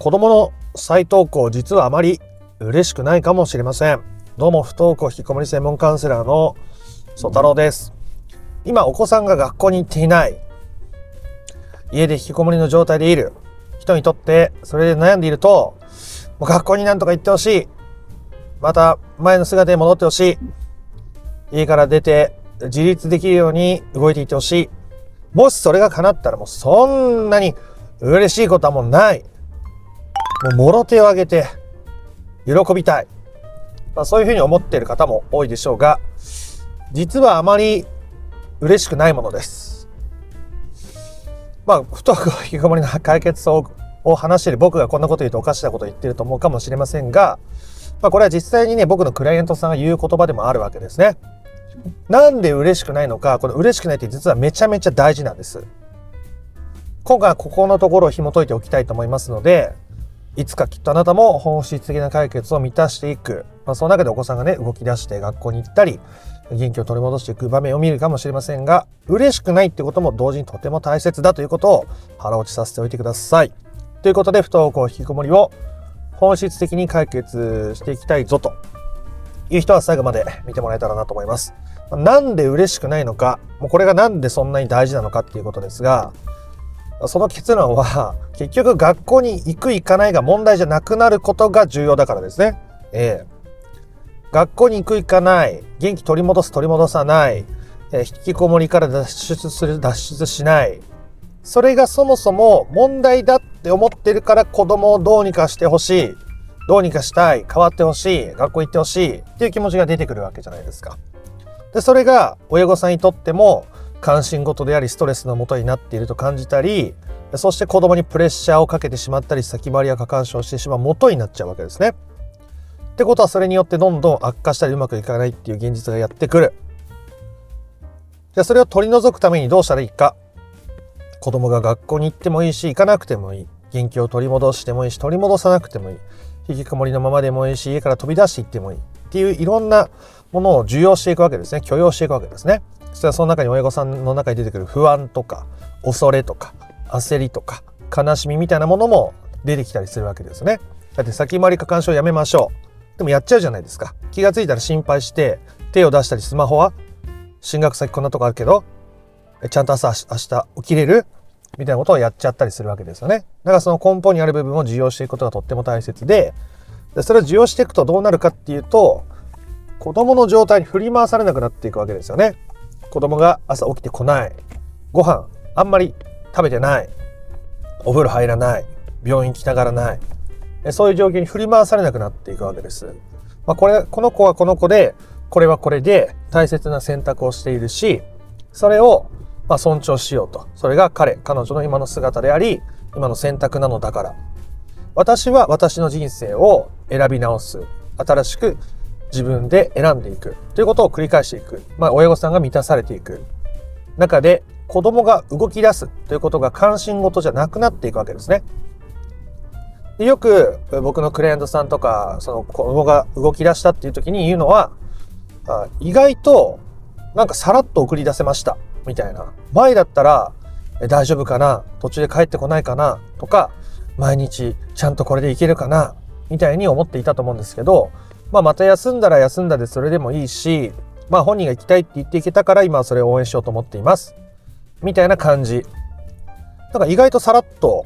子供の再登校実はあまり嬉しくないかもしれません。どうも不登校引きこもり専門カウンセラーの曽太郎です。今お子さんが学校に行っていない。家で引きこもりの状態でいる人にとってそれで悩んでいると、もう学校になんとか行ってほしい。また前の姿に戻ってほしい。家から出て自立できるように動いていってほしい。もしそれが叶ったらもうそんなに嬉しいことはもうない。もろ手を挙げて喜びたい。まあ、そういうふうに思っている方も多いでしょうが、実はあまり嬉しくないものです。まあ、不登校引きこもりの解決をを話している僕がこんなこと言うとおかしなこと言ってると思うかもしれませんが、まあ、これは実際にね、僕のクライアントさんが言う言葉でもあるわけですね。なんで嬉しくないのか、この嬉しくないって実はめちゃめちゃ大事なんです。今回はここのところを紐解いておきたいと思いますので、いつかきっとあなたも本質的な解決を満たしていく。まあ、その中でお子さんがね、動き出して学校に行ったり、元気を取り戻していく場面を見るかもしれませんが、嬉しくないってことも同時にとても大切だということを腹落ちさせておいてください。ということで、不登校引きこもりを本質的に解決していきたいぞという人は最後まで見てもらえたらなと思います。なんで嬉しくないのか、もうこれがなんでそんなに大事なのかっていうことですが、その結論は、結局学校に行く行かないが問題じゃなくなることが重要だからですね。ええ学校に行く行かない、元気取り戻す取り戻さない、えー、引きこもりから脱出する脱出しない。それがそもそも問題だって思ってるから子供をどうにかしてほしい。どうにかしたい。変わってほしい。学校行ってほしい。っていう気持ちが出てくるわけじゃないですか。で、それが親御さんにとっても関心事でありストレスのもとになっていると感じたりそして子供にプレッシャーをかけてしまったり先回りや過干渉してしまう元になっちゃうわけですね。ってことはそれによってどんどん悪化したりうまくいかないっていう現実がやってくる。じゃあそれを取り除くためにどうしたらいいか。子供が学校に行ってもいいし行かなくてもいい。元気を取り戻してもいいし取り戻さなくてもいい。引きこもりのままでもいいし家から飛び出していってもいい。っていういろんなものを受容していくわけですね。許容していくわけですね。そしたらその中に親御さんの中に出てくる不安とか恐れとか焦りとか悲しみみたいなものも出てきたりするわけですね。だって先回り過干渉やめましょう。でもやっちゃうじゃないですか。気がついたら心配して手を出したりスマホは進学先こんなとこあるけどちゃんと朝明日起きれる？みたいなことをやっちゃったりするわけですよね。だからその根本にある部分を受容していくことがとっても大切ででそれを受容していくとどうなるかっていうと子供の状態に振り回されなくなっていくわけですよね。子供が朝起きてこない。ご飯あんまり食べてない。お風呂入らない。病院来たがらない。そういう状況に振り回されなくなっていくわけです。まあ、これ、この子はこの子で、これはこれで大切な選択をしているし、それをま尊重しようと。それが彼、彼女の今の姿であり、今の選択なのだから。私は私の人生を選び直す。新しく自分で選んでいく。ということを繰り返していく。まあ、親御さんが満たされていく。中で子供が動き出す。ということが関心事じゃなくなっていくわけですね。でよく僕のクライアントさんとか、その子供が動き出したっていう時に言うのは、意外となんかさらっと送り出せました。みたいな。前だったら大丈夫かな？途中で帰ってこないかな？とか、毎日ちゃんとこれでいけるかな？みたいに思っていたと思うんですけど、まあ、また休んだら休んだでそれでもいいし、まあ、本人が行きたいって言っていけたから今はそれを応援しようと思っています。みたいな感じ。なんか意外とさらっと、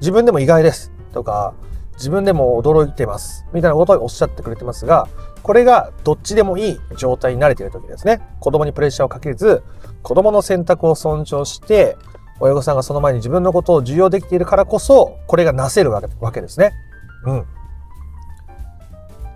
自分でも意外ですとか、自分でも驚いてます。みたいなことをおっしゃってくれてますが、これがどっちでもいい状態に慣れている時ですね。子供にプレッシャーをかけず、子供の選択を尊重して、親御さんがその前に自分のことを受容できているからこそ、これがなせるわけですね。うん。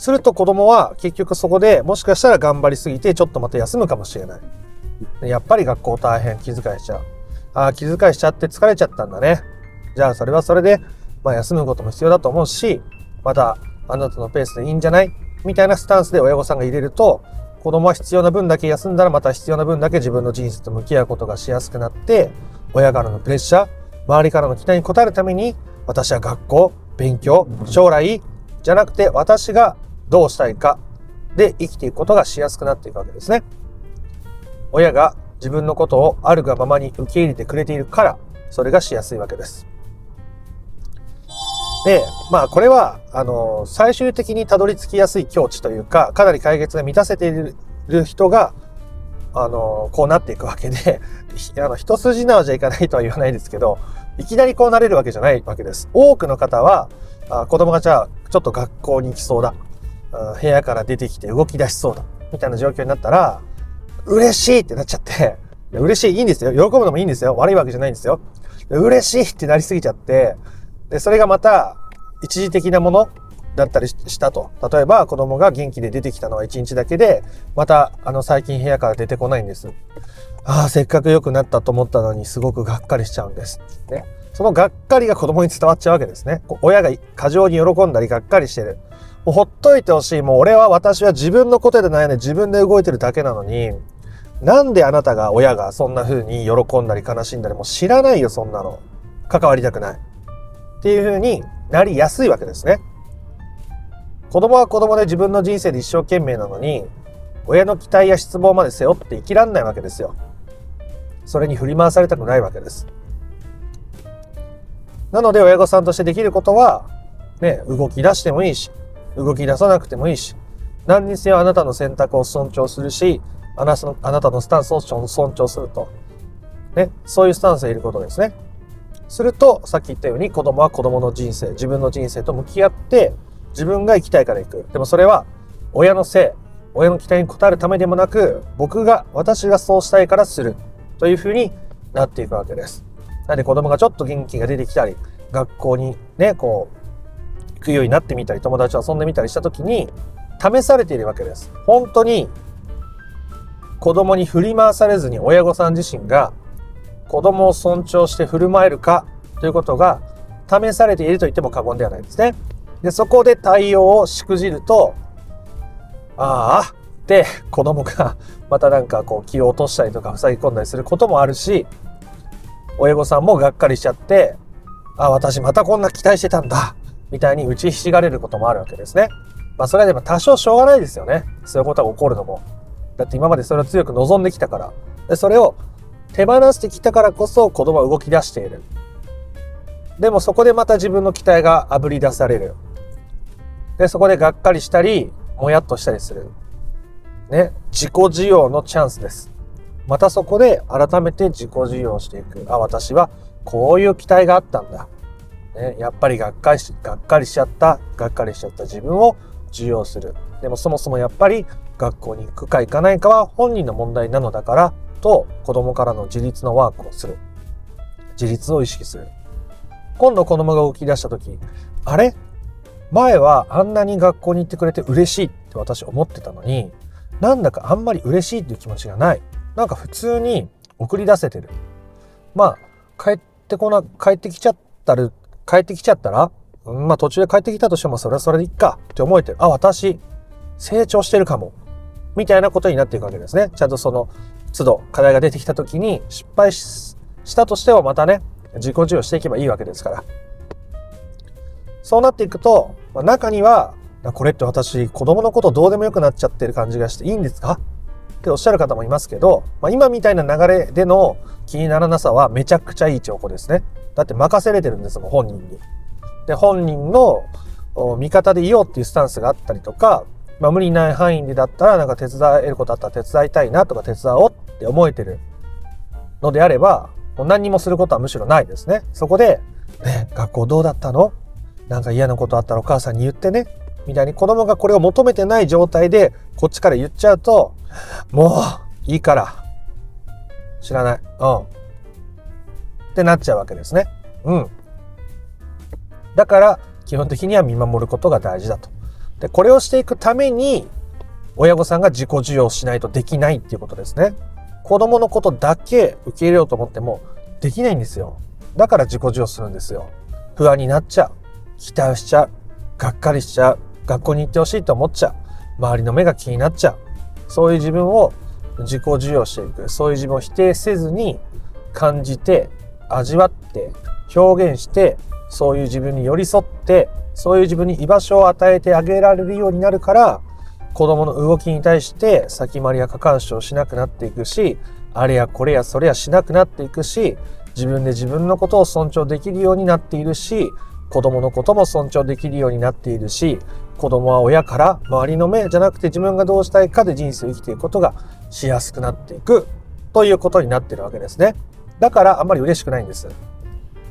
すると子供は結局そこでもしかしたら頑張りすぎてちょっとまた休むかもしれない。やっぱり学校大変気遣いしちゃう。ああ、気遣いしちゃって疲れちゃったんだね。じゃあそれはそれで、まあ、休むことも必要だと思うし、またあなたのペースでいいんじゃないみたいなスタンスで親御さんが入れると、子供は必要な分だけ休んだらまた必要な分だけ自分の人生と向き合うことがしやすくなって、親からのプレッシャー、周りからの期待に応えるために、私は学校、勉強、将来、じゃなくて私がどうしたいかで生きていくことがしやすくなっていくわけですね。親が自分のことをあるがままに受け入れてくれているから、それがしやすいわけです。で、まあこれは、あの、最終的にたどり着きやすい境地というか、かなり解決が満たせている人が、あの、こうなっていくわけで、あの、一筋縄じゃいかないとは言わないですけど、いきなりこうなれるわけじゃないわけです。多くの方は、あ子供がじゃあ、ちょっと学校に行きそうだ。部屋から出てきて動き出しそうだ。みたいな状況になったら、嬉しいってなっちゃって、嬉しい、いいんですよ。喜ぶのもいいんですよ。悪いわけじゃないんですよ。嬉しいってなりすぎちゃって、で、それがまた、一時的なものだったりしたと。例えば、子供が元気で出てきたのは一日だけで、また、あの、最近部屋から出てこないんです。ああ、せっかく良くなったと思ったのに、すごくがっかりしちゃうんです。ね。そのがっかりが子供に伝わっちゃうわけですね。親が過剰に喜んだりがっかりしてる。もうほっといてほしい。もう俺は私は自分のことで悩んで自分で動いてるだけなのに、なんであなたが親がそんな風に喜んだり悲しんだりも知らないよ、そんなの。関わりたくない。っていう風になりやすいわけですね。子供は子供で自分の人生で一生懸命なのに、親の期待や失望まで背負って生きらんないわけですよ。それに振り回されたくないわけです。なので親御さんとしてできることは、ね、動き出してもいいし、動き出さなくてもいいし、何にせよあなたの選択を尊重するし、あなあなたのスタンスを尊重すると。ね、そういうスタンスでいることですね。すると、さっき言ったように子供は子供の人生、自分の人生と向き合って、自分が生きたいから行く。でもそれは、親のせい、親の期待に応えるためでもなく、僕が、私がそうしたいからする。というふうになっていくわけです。なんで子供がちょっと元気が出てきたり、学校にね、こう、くようになってみたり、友達と遊んでみたりした時に、試されているわけです。本当に、子供に振り回されずに親御さん自身が子供を尊重して振る舞えるかということが試されていると言っても過言ではないですね。で、そこで対応をしくじると、ああって子供がまたなんかこう気を落としたりとか塞ぎ込んだりすることもあるし、親御さんもがっかりしちゃって、あ、私またこんな期待してたんだみたいに打ちひしがれることもあるわけですね。まあそれはでも多少しょうがないですよね。そういうことが起こるのも。だって今までそれを強く望んできたから。でそれを手放してきたからこそ子供は動き出している。でもそこでまた自分の期待が炙り出される。で、そこでがっかりしたり、もやっとしたりする。ね、自己需要のチャンスです。またそこで改めて自己需要していく。あ、私はこういう期待があったんだ。ね、やっぱりがっかりし、がっかりしちゃった、がっかりしちゃった自分を受容する。でもそもそもやっぱり学校に行くか行かないかは本人の問題なのだからと子供からの自立のワークをする。自立を意識する。今度子供が動き出した時、あれ？前はあんなに学校に行ってくれて嬉しいって私思ってたのに、なんだかあんまり嬉しいっていう気持ちがない。なんか普通に送り出せてる。まあ、帰ってこな、帰ってきちゃったら、帰ってきちゃったら、うんまあ途中で帰ってきたとしてもそれはそれでいっかって思えてる。あ、私、成長してるかも。みたいなことになっていくわけですね。ちゃんとその都度課題が出てきた時に失敗したとしてもまたね、自己授与していけばいいわけですから。そうなっていくと、まあ、中には、これって私、子供のことどうでもよくなっちゃってる感じがしていいんですか？っておっしゃる方もいますけど、まあ、今みたいな流れでの気にならなさはめちゃくちゃいい兆候ですね。だって任せれてるんですもん、本人に。で、本人の味方でいようっていうスタンスがあったりとか、まあ、無理ない範囲でだったらなんか手伝えることあったら手伝いたいなとか手伝おうって思えてるのであれば、もう何にもすることはむしろないですね。そこで、ね、学校どうだったの？なんか嫌なことあったらお母さんに言ってね。みたいに子供がこれを求めてない状態でこっちから言っちゃうと、もういいから。知らない。うん。ってなっちゃうわけですね。うん。だから基本的には見守ることが大事だと。で、これをしていくために、親御さんが自己授与しないとできないっていうことですね。子供のことだけ受け入れようと思ってもできないんですよ。だから自己授与するんですよ。不安になっちゃう。期待しちゃう。がっかりしちゃう。学校に行ってほしいと思っちゃう。周りの目が気になっちゃう。そういう自分を自己授与していく。そういう自分を否定せずに感じて、味わって、表現して、そういう自分に寄り添ってそういう自分に居場所を与えてあげられるようになるから、子供の動きに対して先回りや過干渉しなくなっていくし、あれやこれやそれやしなくなっていくし、自分で自分のことを尊重できるようになっているし、子供のことも尊重できるようになっているし、子供は親から周りの目じゃなくて自分がどうしたいかで人生を生きていくことがしやすくなっていくということになってるわけですね。だからあんまり嬉しくないんです。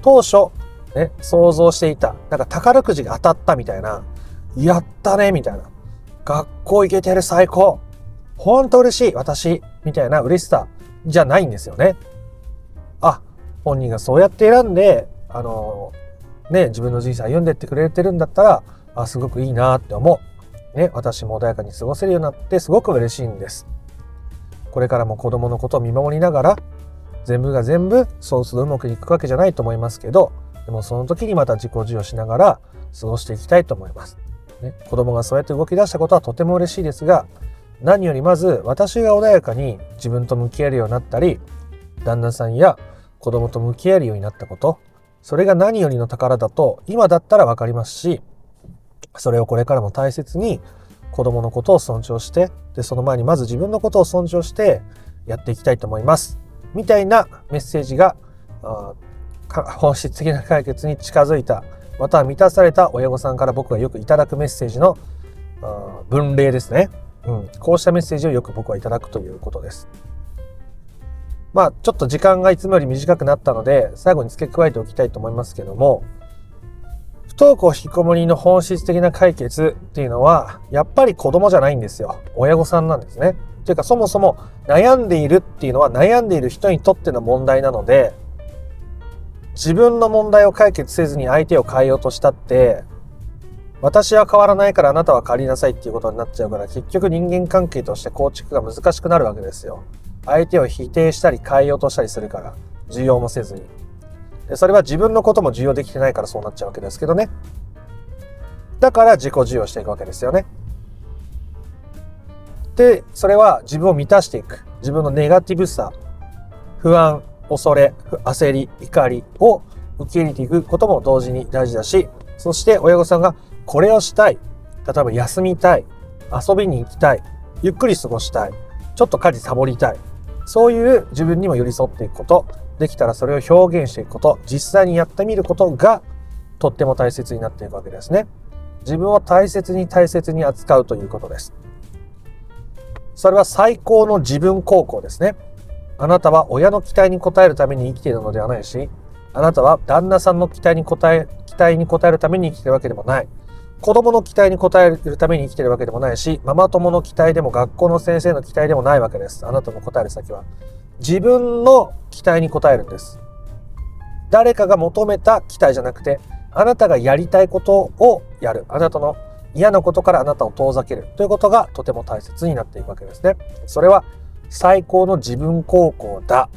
当初、ね、想像していた、なんか宝くじが当たったみたいな、やったねみたいな、学校行けてる最高ほんと嬉しい私みたいな嬉しさじゃないんですよね。あ、本人がそうやって選んで、あの、ね、自分の人生歩んでってくれてるんだったら、あ、すごくいいなって思う。ね、私も穏やかに過ごせるようになってすごく嬉しいんです。これからも子供のことを見守りながら、全部が全部そうするうまくいくわけじゃないと思いますけど、でもその時にまた自己授与しながら過ごしていきたいと思います。ね、子供がそうやって動き出したことはとても嬉しいですが、何よりまず私が穏やかに自分と向き合えるようになったり、旦那さんや子供と向き合えるようになったこと、それが何よりの宝だと今だったらわかりますし、それをこれからも大切に子供のことを尊重して、で、その前にまず自分のことを尊重してやっていきたいと思います。みたいなメッセージが、本質的な解決に近づいた、または満たされた親御さんから僕がよくいただくメッセージの分類ですね。うん。こうしたメッセージをよく僕はいただくということです。まあ、ちょっと時間がいつもより短くなったので、最後に付け加えておきたいと思いますけども、不登校引きこもりの本質的な解決っていうのは、やっぱり子供じゃないんですよ。親御さんなんですね。というか、そもそも悩んでいるっていうのは悩んでいる人にとっての問題なので、自分の問題を解決せずに相手を変えようとしたって、私は変わらないからあなたは変わりなさいっていうことになっちゃうから、結局人間関係として構築が難しくなるわけですよ。相手を否定したり変えようとしたりするから、重要もせずに。でそれは自分のことも重要できてないからそうなっちゃうわけですけどね。だから自己授与していくわけですよね。で、それは自分を満たしていく。自分のネガティブさ、不安、恐れ、焦り、怒りを受け入れていくことも同時に大事だし、そして親御さんがこれをしたい。例えば休みたい。遊びに行きたい。ゆっくり過ごしたい。ちょっと家事サボりたい。そういう自分にも寄り添っていくこと、できたらそれを表現していくこと、実際にやってみることがとっても大切になっていくわけですね。自分を大切に大切に扱うということです。それは最高の自分高校ですね。あなたは親の期待に応えるために生きているのではないし、あなたは旦那さんの期待に応え、期待に応えるために生きているわけでもない。子供の期待に応えるために生きているわけでもないし、ママ友の期待でも学校の先生の期待でもないわけです。あなたの答える先は。自分の期待に応えるんです。誰かが求めた期待じゃなくて、あなたがやりたいことをやる。あなたの嫌なことからあなたを遠ざけるということがとても大切になっていくわけですね。それは最高の自分高校だ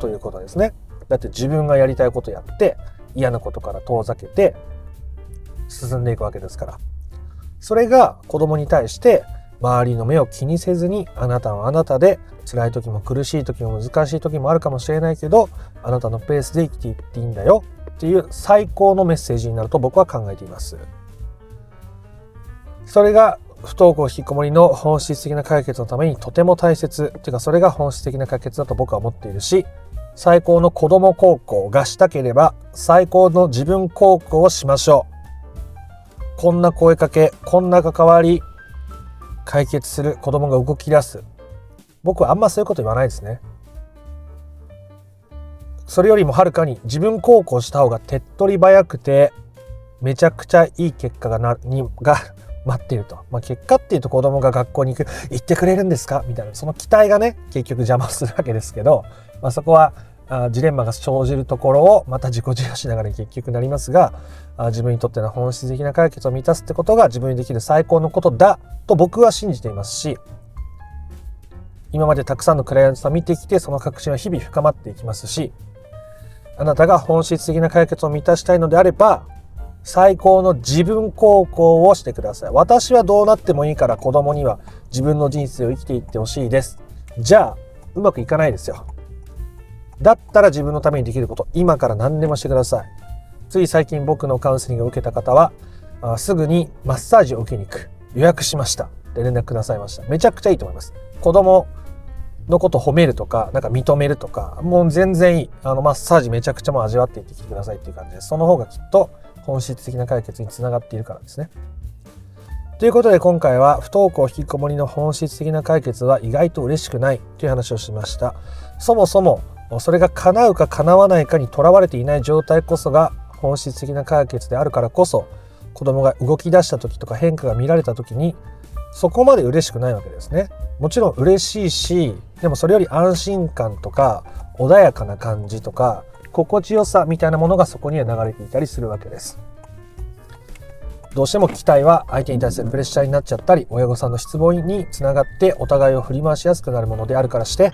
ということですね。だって自分がやりたいことやって嫌なことから遠ざけて進んでいくわけですから。それが子供に対して周りの目を気にせずにあなたはあなたで辛い時も苦しい時も難しい時もあるかもしれないけどあなたのペースで生きていっていいんだよっていう最高のメッセージになると僕は考えています。それが不登校引きこもりの本質的な解決のためにとても大切っていうかそれが本質的な解決だと僕は思っているし最高の子供高校がしたければ最高の自分高校をしましょう。こんな声かけ、こんな関わり、解決する子供が動き出す。僕はあんまそういうこと言わないですね。それよりもはるかに自分孝行した方が手っ取り早くて、めちゃくちゃいい結果がな、に、が待っていると。まあ、結果っていうと子供が学校に行く、行ってくれるんですか？みたいな、その期待がね、結局邪魔するわけですけど、まあ、そこはあジレンマが生じるところをまた自己授与しながら結局なりますがあ自分にとっての本質的な解決を満たすってことが自分にできる最高のことだと僕は信じていますし今までたくさんのクライアントさん見てきてその確信は日々深まっていきますしあなたが本質的な解決を満たしたいのであれば最高の自分孝行をしてください。私はどうなってもいいから子供には自分の人生を生きていってほしいです。じゃあ、うまくいかないですよ。だったら自分のためにできること、今から何でもしてください。つい最近僕のカウンセリングを受けた方は、あすぐにマッサージを受けに行く。予約しました。で連絡くださいました。めちゃくちゃいいと思います。子供のこと褒めるとか、なんか認めるとか、もう全然いい。あの、マッサージめちゃくちゃもう味わっていってきてくださいっていう感じです。その方がきっと本質的な解決につながっているからですね。ということで今回は不登校引きこもりの本質的な解決は意外と嬉しくないという話をしました。そもそもそれが叶うか叶わないかにとらわれていない状態こそが本質的な解決であるからこそ子供が動き出した時とか変化が見られた時にそこまで嬉しくないわけですね。もちろん嬉しいしでもそれより安心感とか穏やかな感じとか心地よさみたいなものがそこには流れていたりするわけです。どうしても期待は相手に対するプレッシャーになっちゃったり親御さんの失望につながってお互いを振り回しやすくなるものであるからして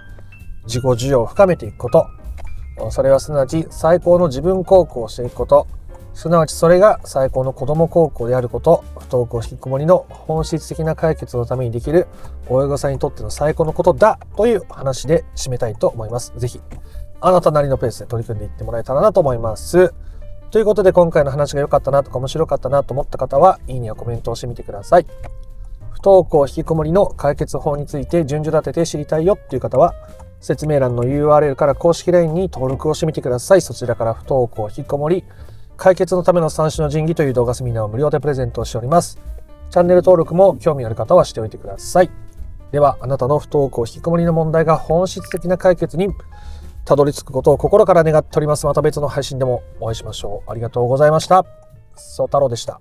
自己需要を深めていくことそれはすなわち最高の自分孝行をしていくことすなわちそれが最高の子供孝行であること不登校引きこもりの本質的な解決のためにできる親御さんにとっての最高のことだという話で締めたいと思います。ぜひあなたなりのペースで取り組んでいってもらえたらなと思います。ということで今回の話が良かったなとか面白かったなと思った方はいいねやコメントをしてみてください。不登校引きこもりの解決法について順序立てて知りたいよっていう方は説明欄の URL から公式 LINE に登録をしてみてください。そちらから不登校引きこもり解決のための三種の神器という動画セミナーを無料でプレゼントしております。チャンネル登録も興味ある方はしておいてください。では、あなたの不登校引きこもりの問題が本質的な解決にたどり着くことを心から願っております。また別の配信でもお会いしましょう。ありがとうございました。そう太郎でした。